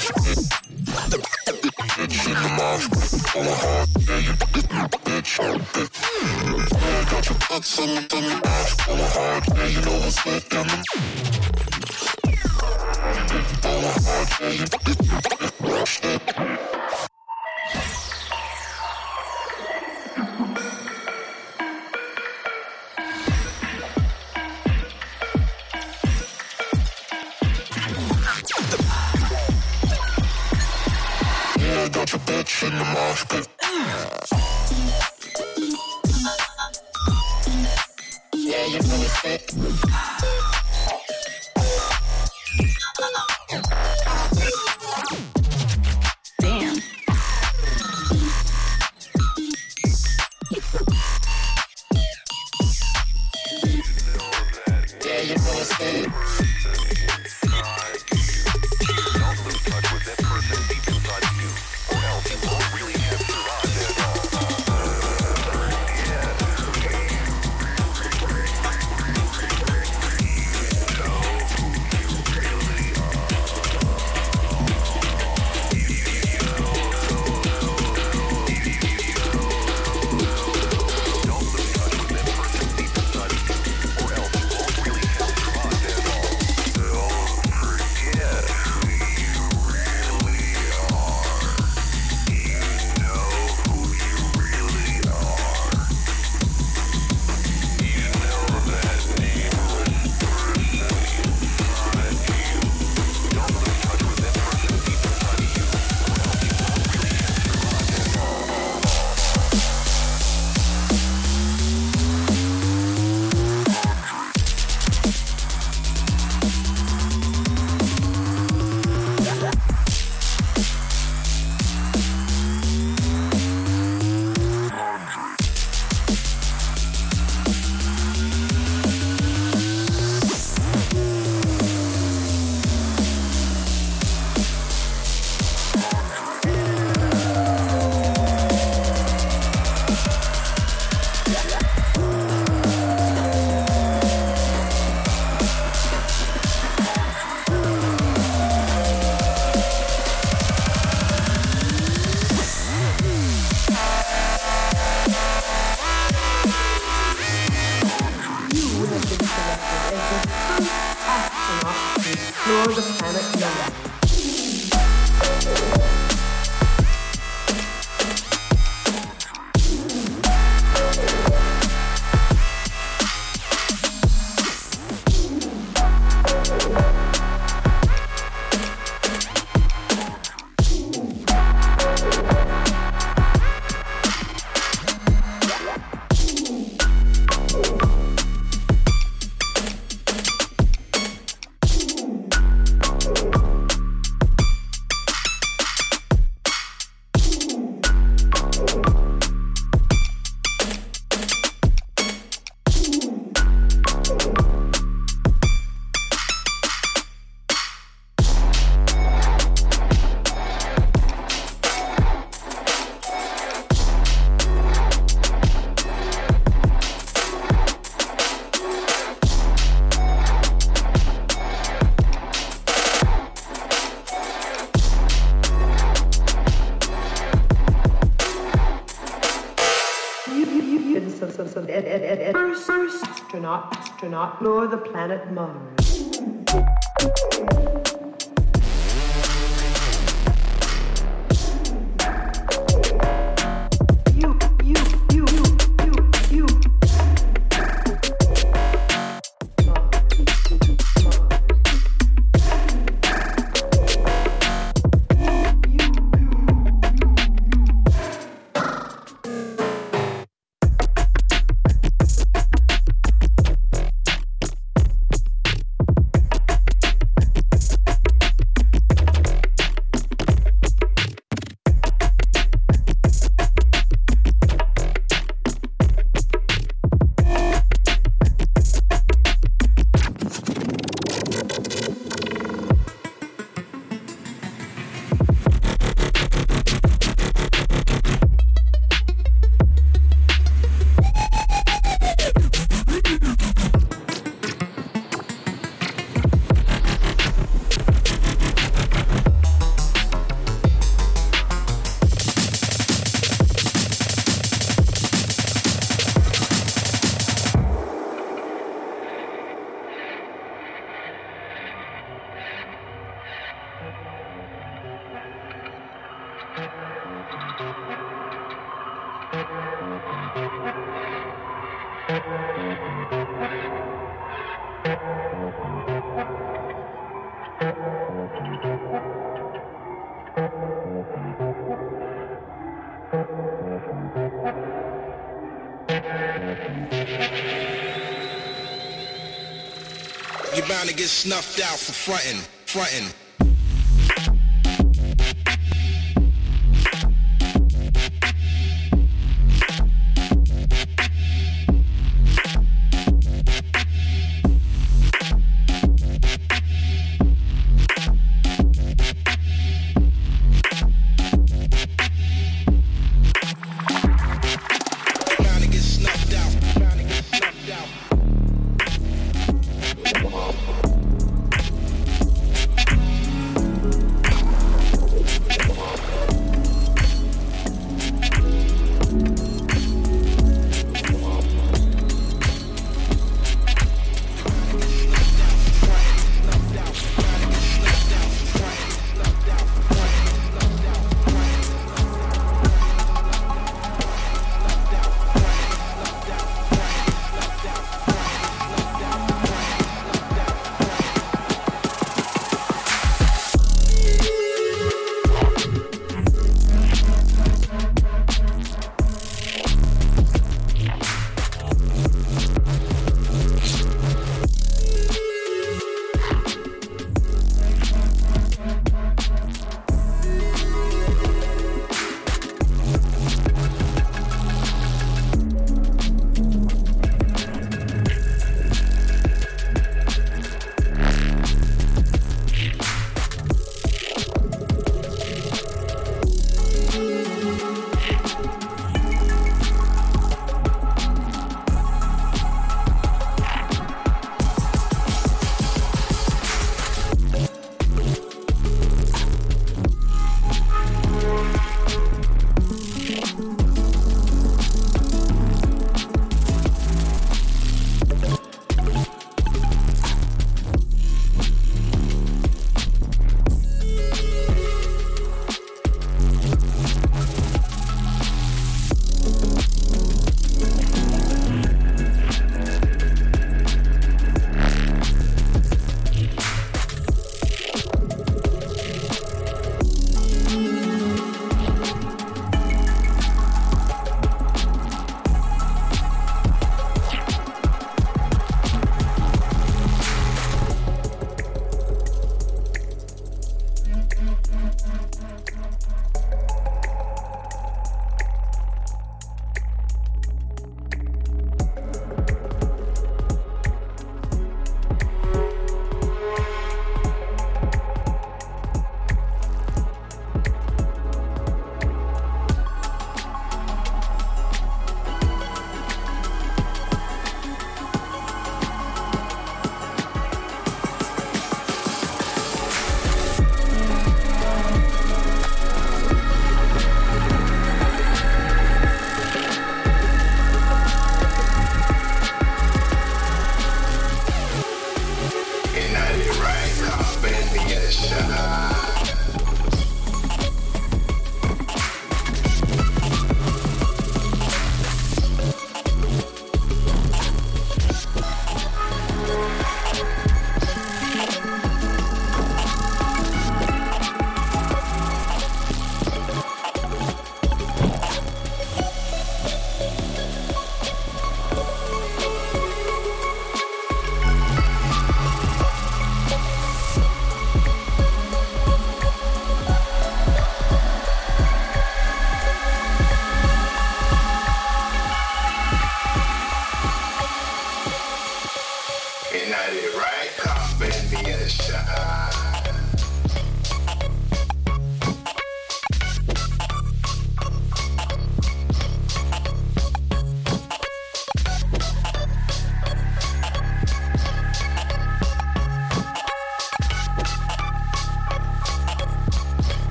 All the hard, yeah, you. Astronaut nor the planet Mars. You're to get snuffed out for frontin', frontin'.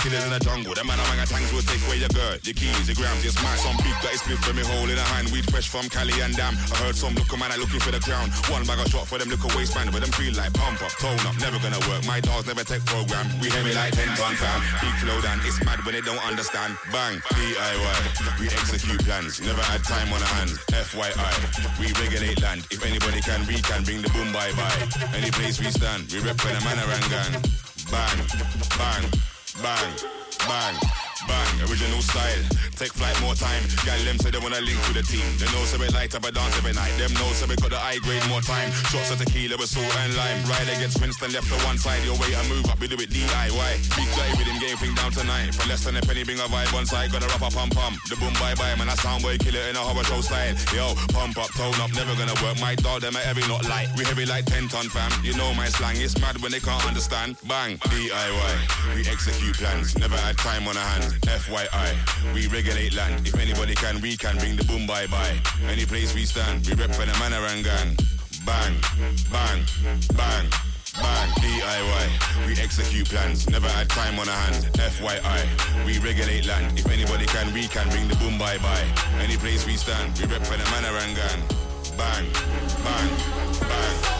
Killers in the jungle. The man among our tanks will take away your girl, your keys, your grams, your smart. Some big guy split from me hole in a hand. Weed fresh from Cali and Dam. I heard some look man, I looking for the crown. One bag of shot for them little waistband, but them feel like pump up, tone up, never gonna work. My dogs never take program. We heavy like 10 ton fam. Big flow down, it's mad when they don't understand. Bang, DIY. We execute plans, never had time on our hands. FYI. We regulate land. If anybody can, we can bring the boom bye bye. Any place we stand, we rep for the Manarangan. Bang, bang, bang, bang. Bang, original style. Take flight more time. Gal them say they wanna link to the team. They know so we light up a dance every night. Them know so we got the high grade more time. Shots of tequila with salt and lime. Ride against Winston left to one side. Your way I move up, we do it DIY. Big guy with him game thing down tonight. For less than a penny, bring a vibe on side. Got a rap pump pump. The boom bye bye, man. I sound boy kill it in a horror show style. Yo, pump up, tone up, never gonna work. My dog, them are heavy, not light. We heavy like 10 ton fam. You know my slang. It's mad when they can't understand. Bang, DIY. We execute plans. Never had time on our hands. FYI. We regulate land. If anybody can, we can bring the boom bye bye. Any place we stand, we rep for the Manarangan. Bang, bang, bang. Bang, DIY, we execute plans, never had time on our hands. FYI, we regulate land. If anybody can, we can bring the boom bye bye. Any place we stand, we rep for the Manarangan. Bang, bang, bang, bang.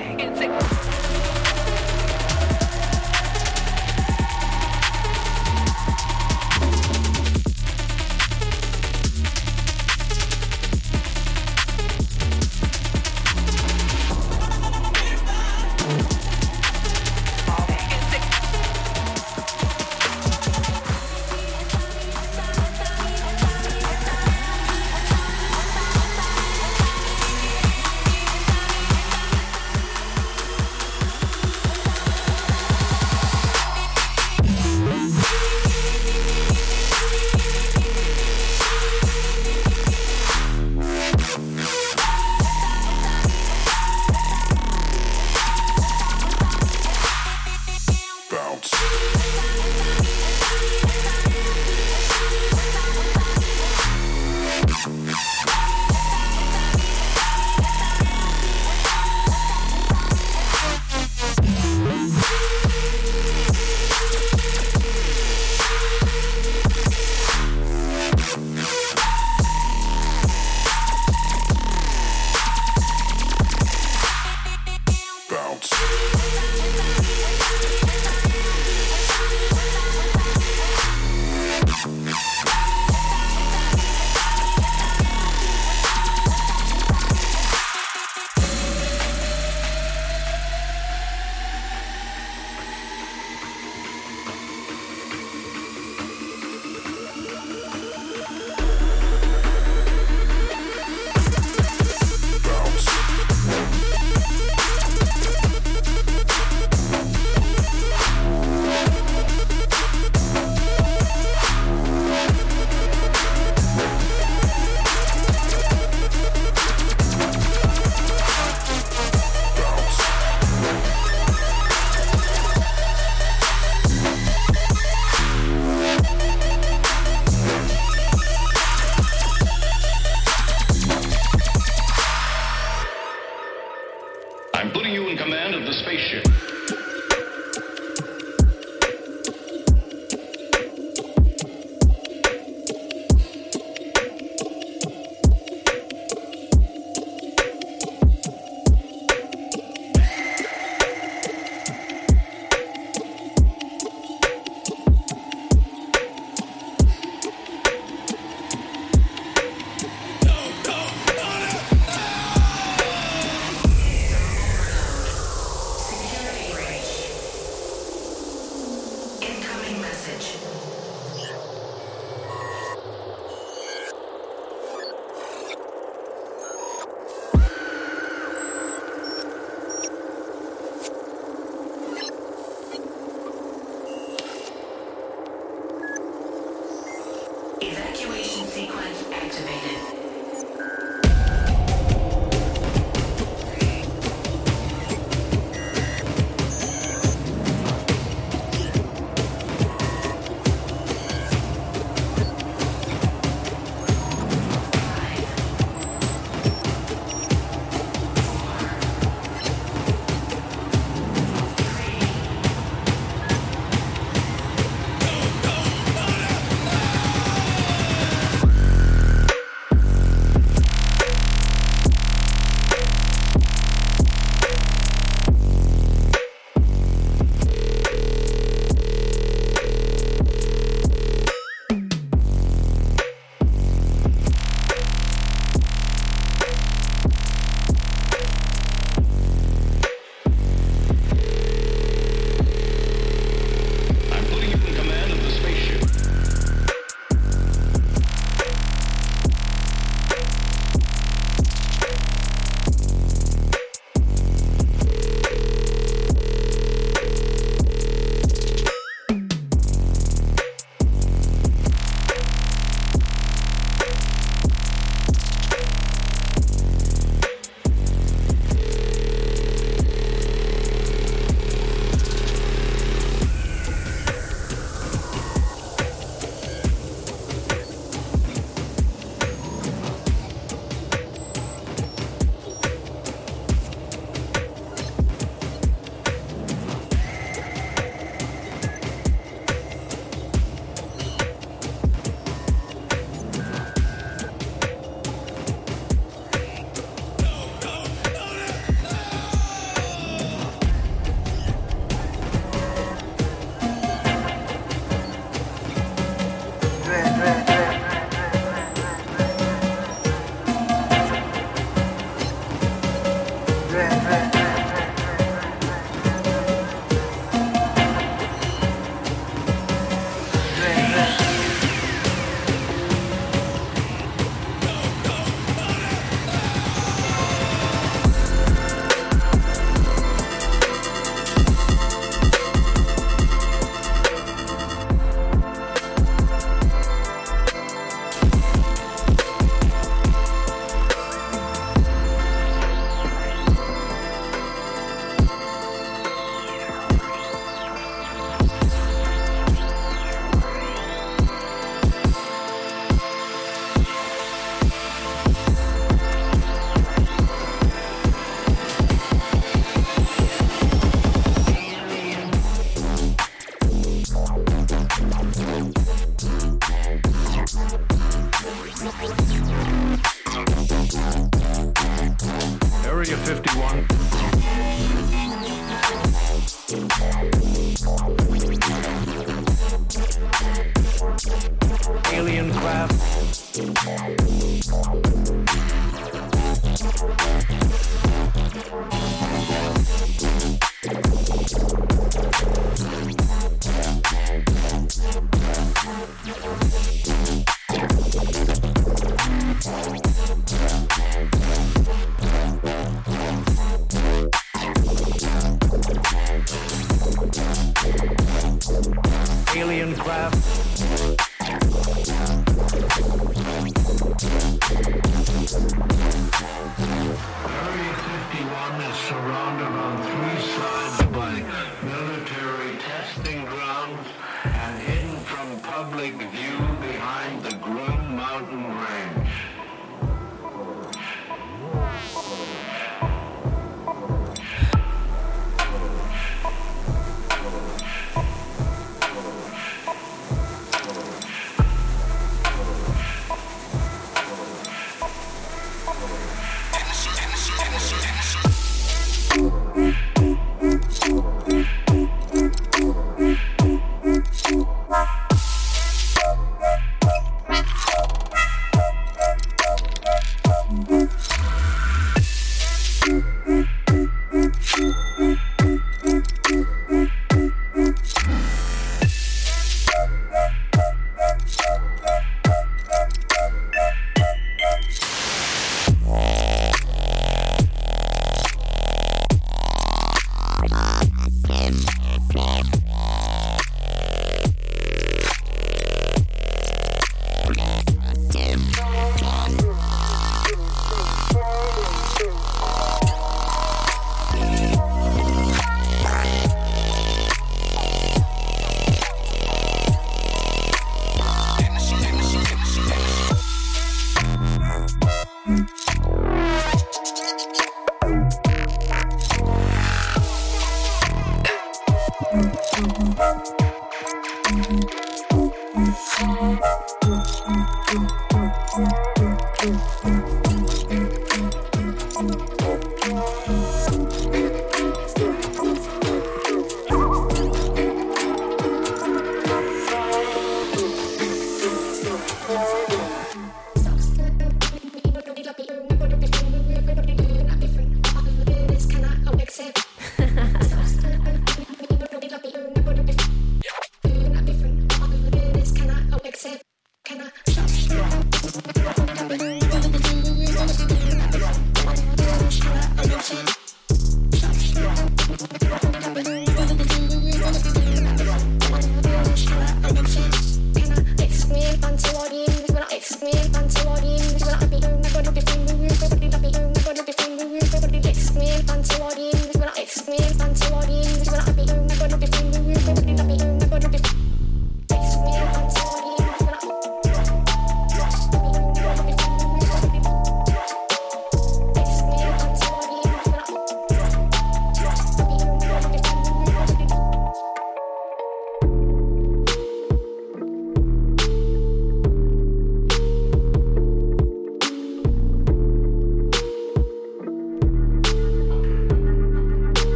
It's a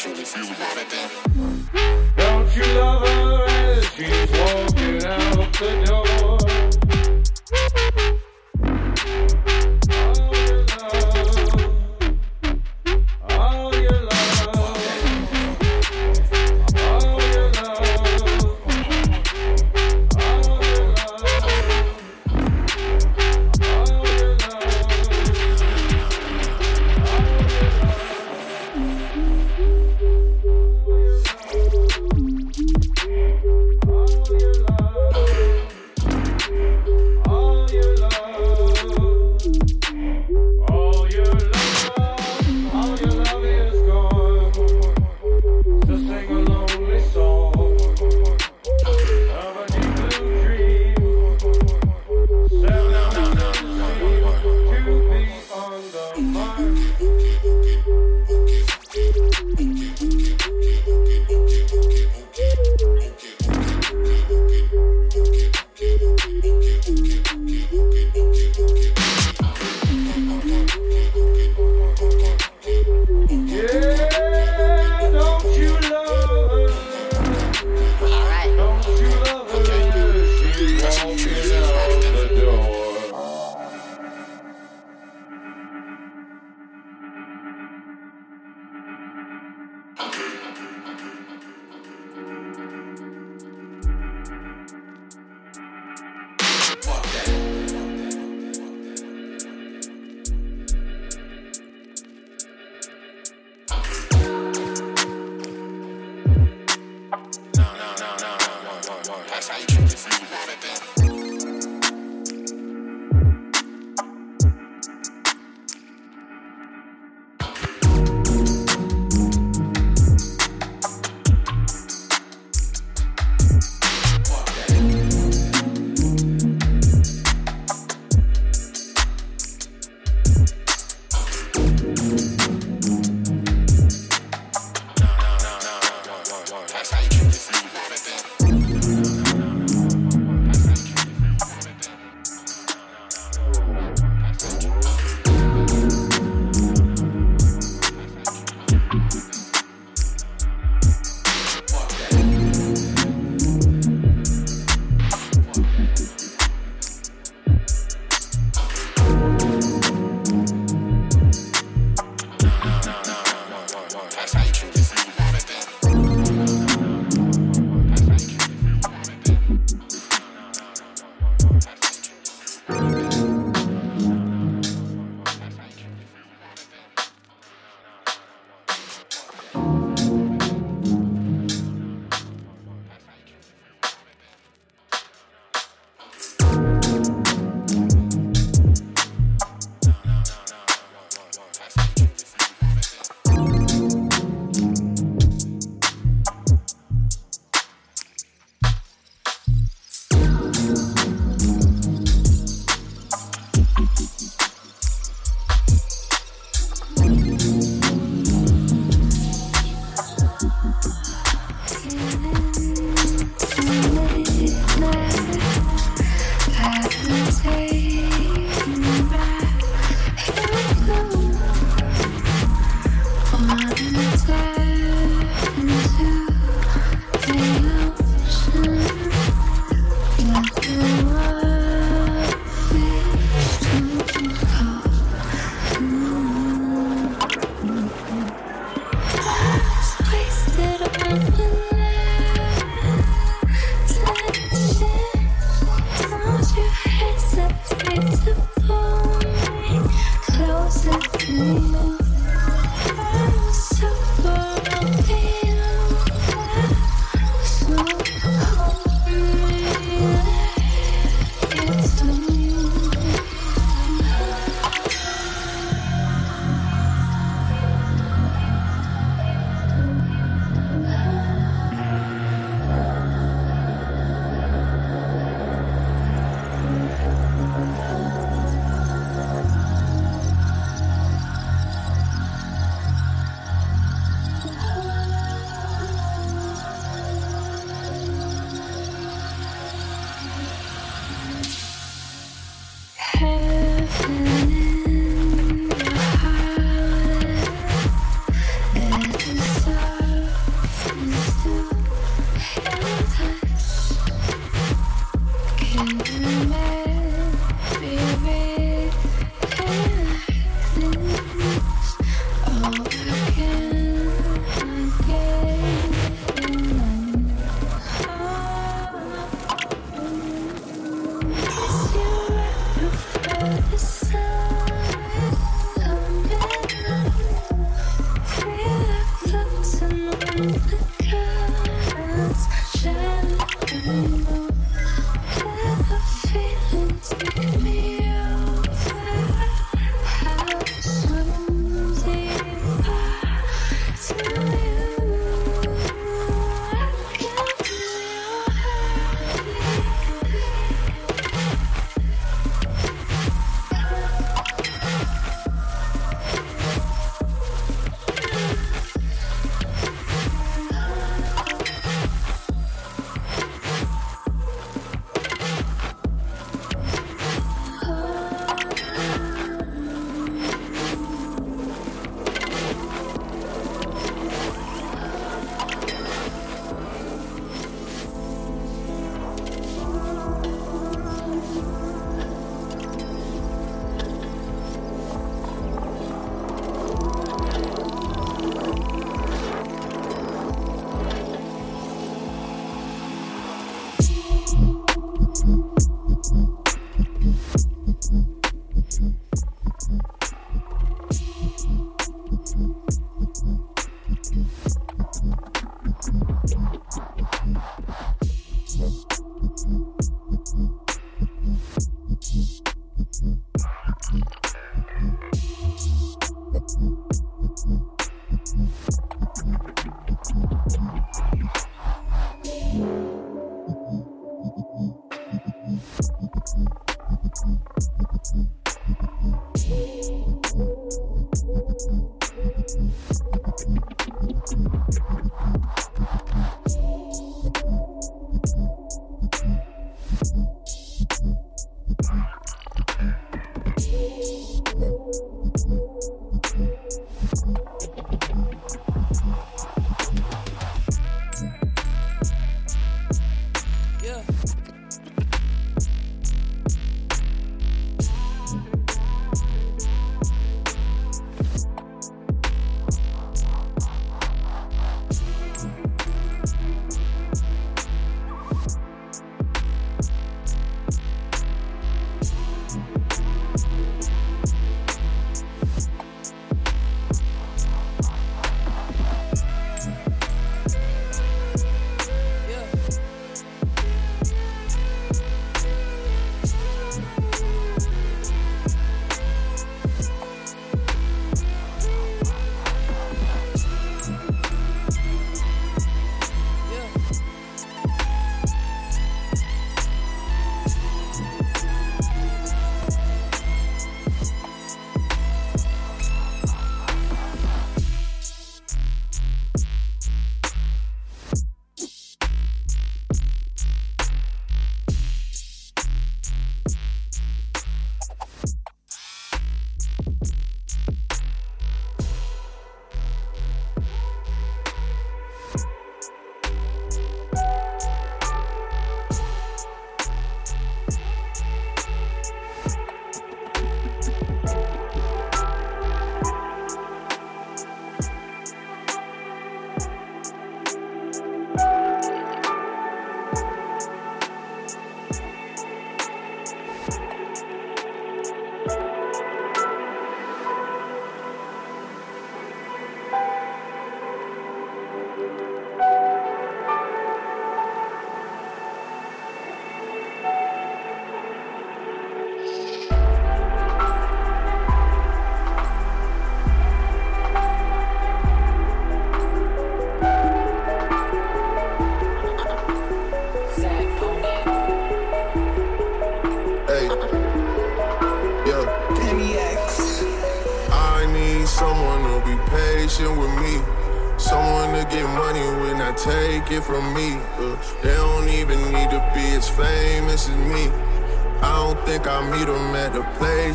truly feel about it then. Don't you love her as she's walking out the door?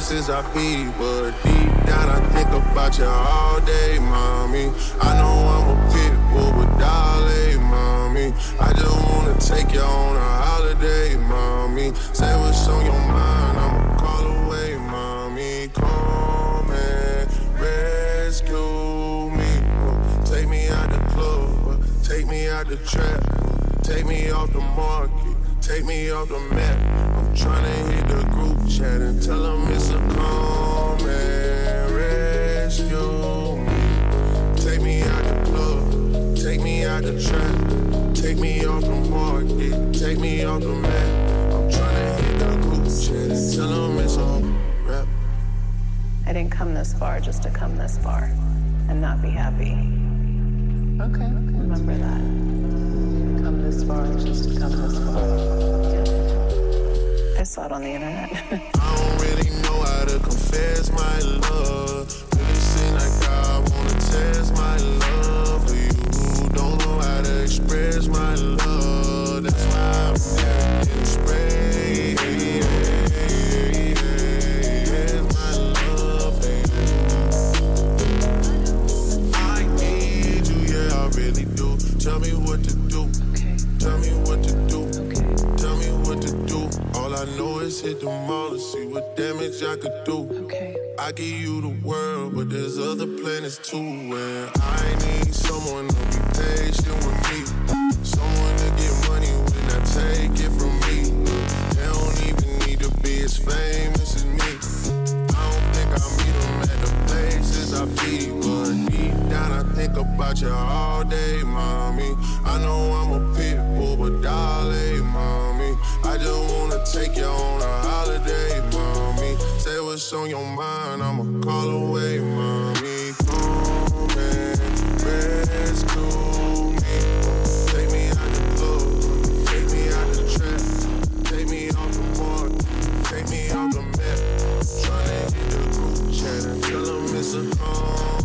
Places I be, but deep down I think about you all day, mommy. I know I'm a pit bull, but darling, mommy. I just wanna take you on a holiday, mommy. Say what's on your mind, I'ma call away, mommy. Come and rescue me. Take me out the club, take me out the trap, take me off the market, take me off the map. I'm tryna hit the group chat and tell them it's a come and rescue me. Take me out the club, take me out the trap. Take me off the market, take me off the map. I'm tryna hit the group chat and tell them it's on rap. I didn't come this far just to come this far and not be happy. Okay. Remember that. Come this far just to come this far. Saw it on the internet. I don't really know how to confess my love. Like I wanna test my love for you. Don't know how to express my love. That's why I'm getting sprayed. Tell me what to do. Tell me what I know it's hit the mall to see what damage I could do. Okay. I give you the world, but there's other planets too. And I need someone to be patient with me. Someone to get money when I take it from me. They don't even need to be as famous as me. I don't think I'll meet them at the places I be. But deep down, I think about you all day, mommy. I know I'm a pit bull, but darling, mommy. I just wanna take you on a holiday, mommy. Say what's on your mind, I'ma call away, mommy. Come and rescue me. Take me out the club, take me out the trap, take me off the mark, take me off the map. Tryna hit the group chat and tell them it's a come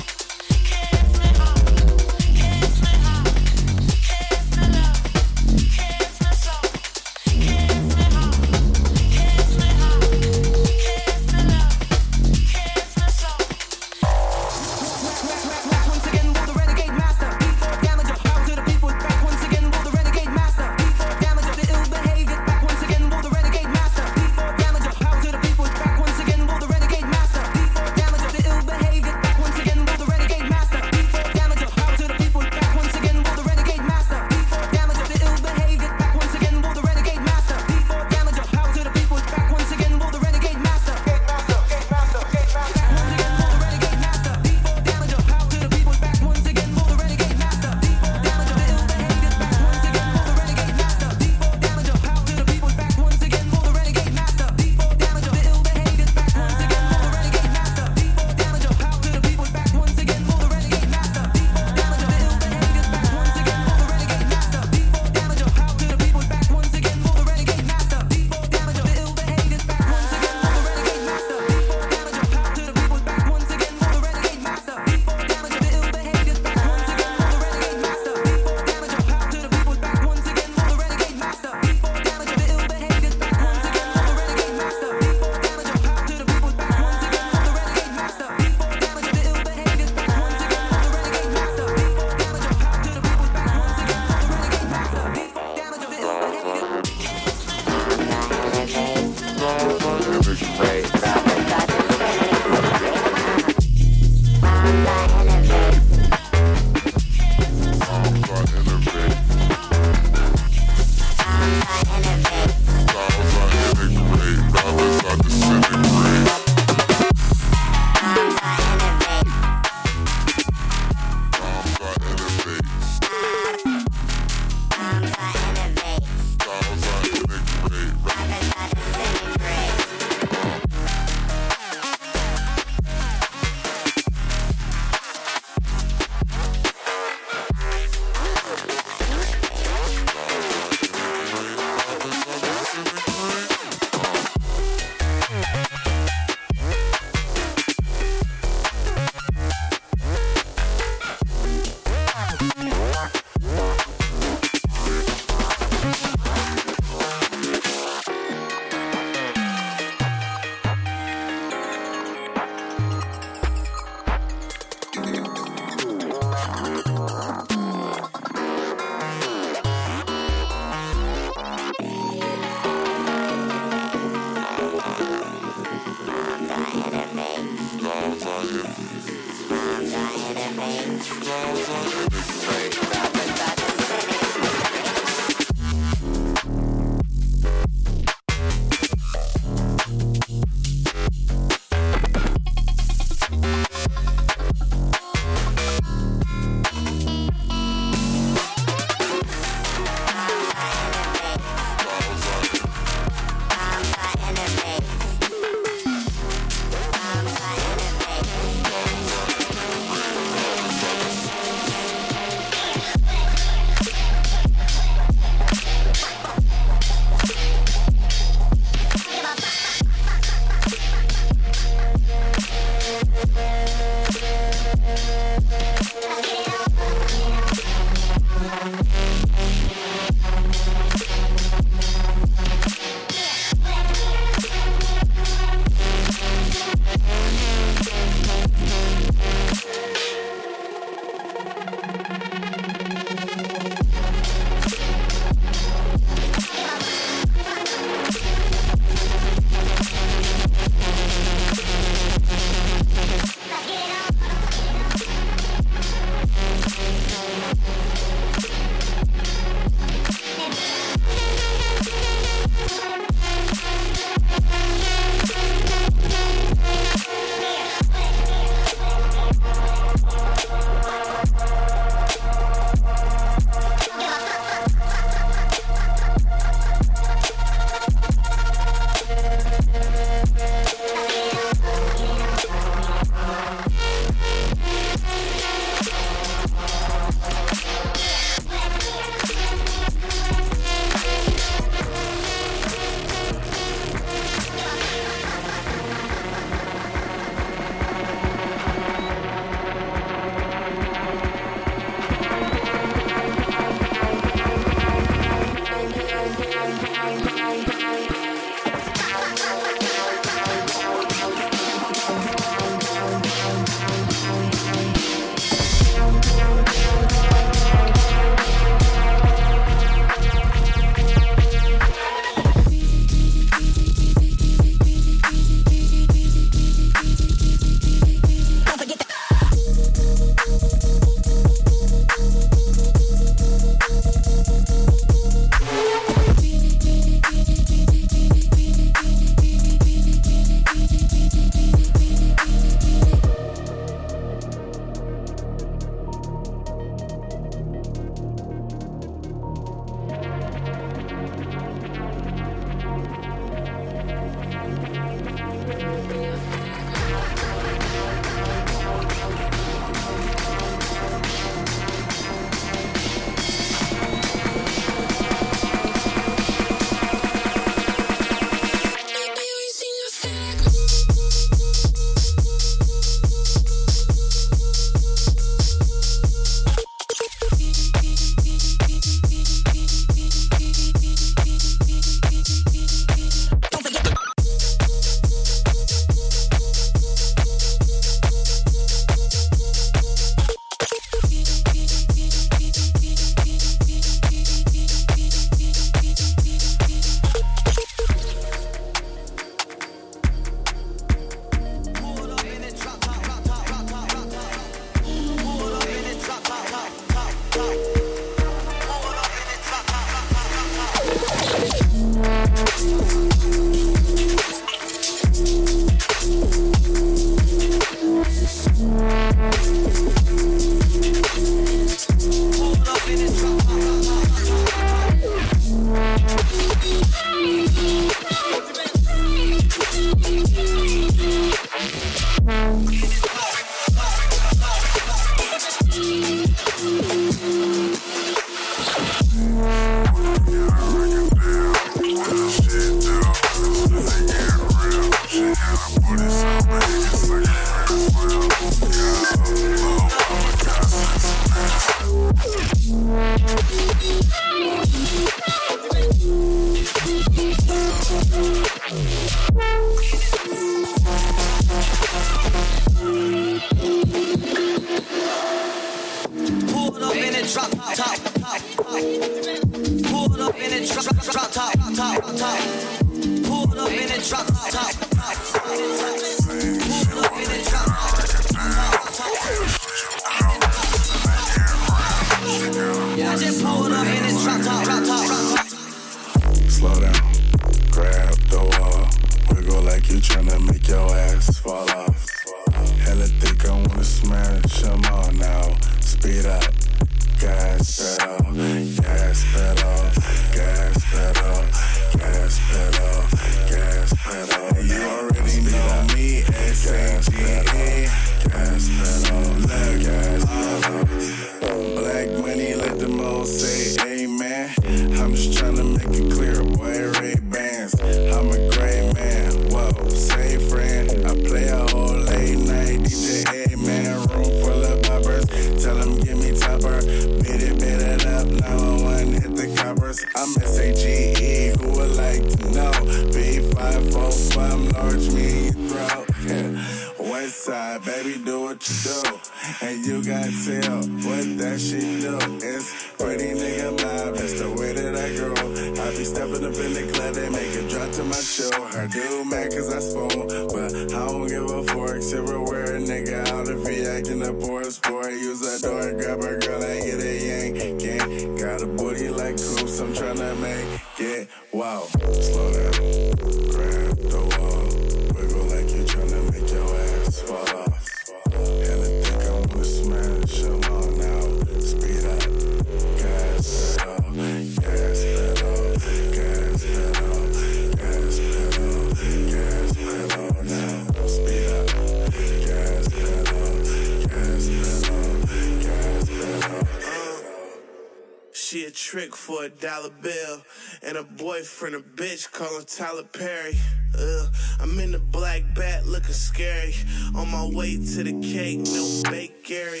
boyfriend a bitch, calling Tyler Perry. Ugh, I'm in the black bat, looking scary. On my way to the cake, no bakery.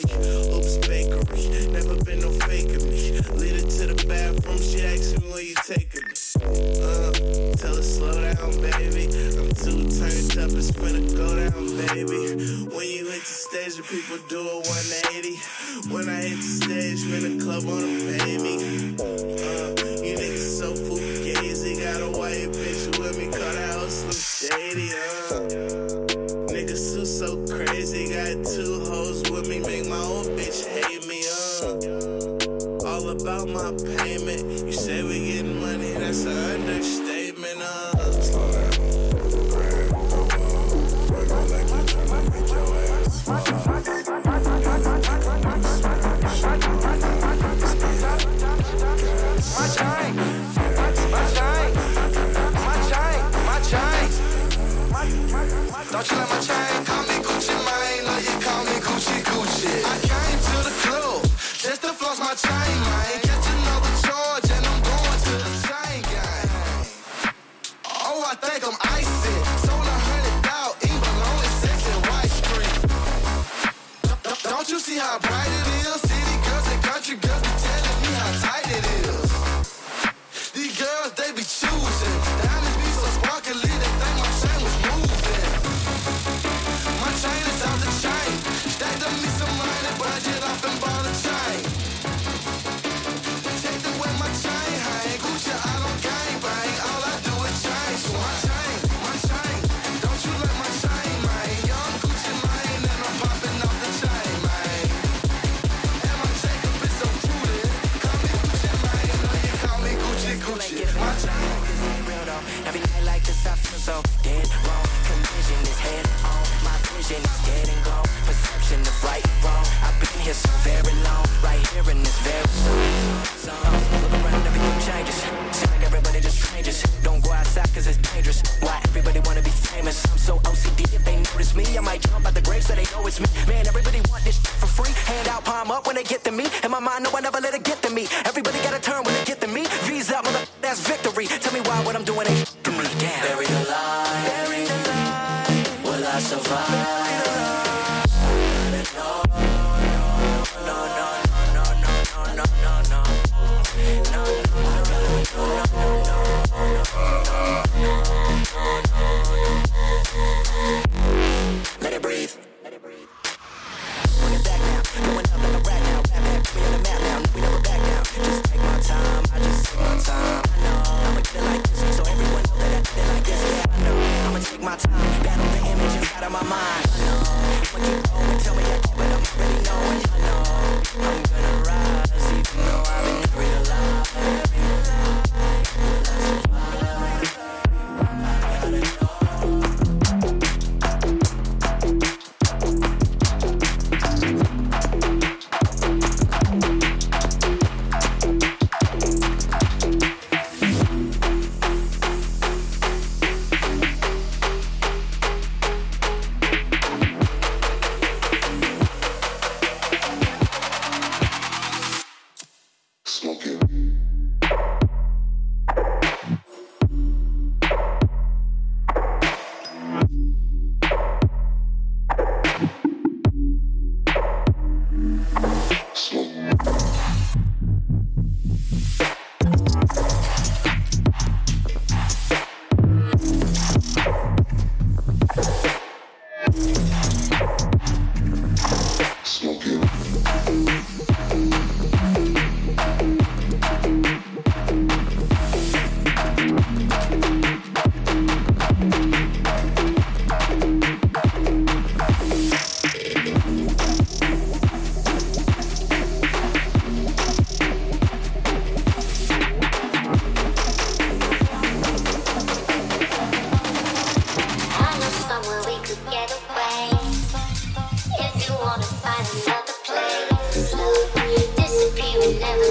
Oops, bakery, never been no faking me. Lead her to the bathroom, she asked me where you taking me. Uh, tell her slow down, baby. I'm too turned up, it's finna go down, baby. When you hit the stage, the people do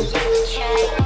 never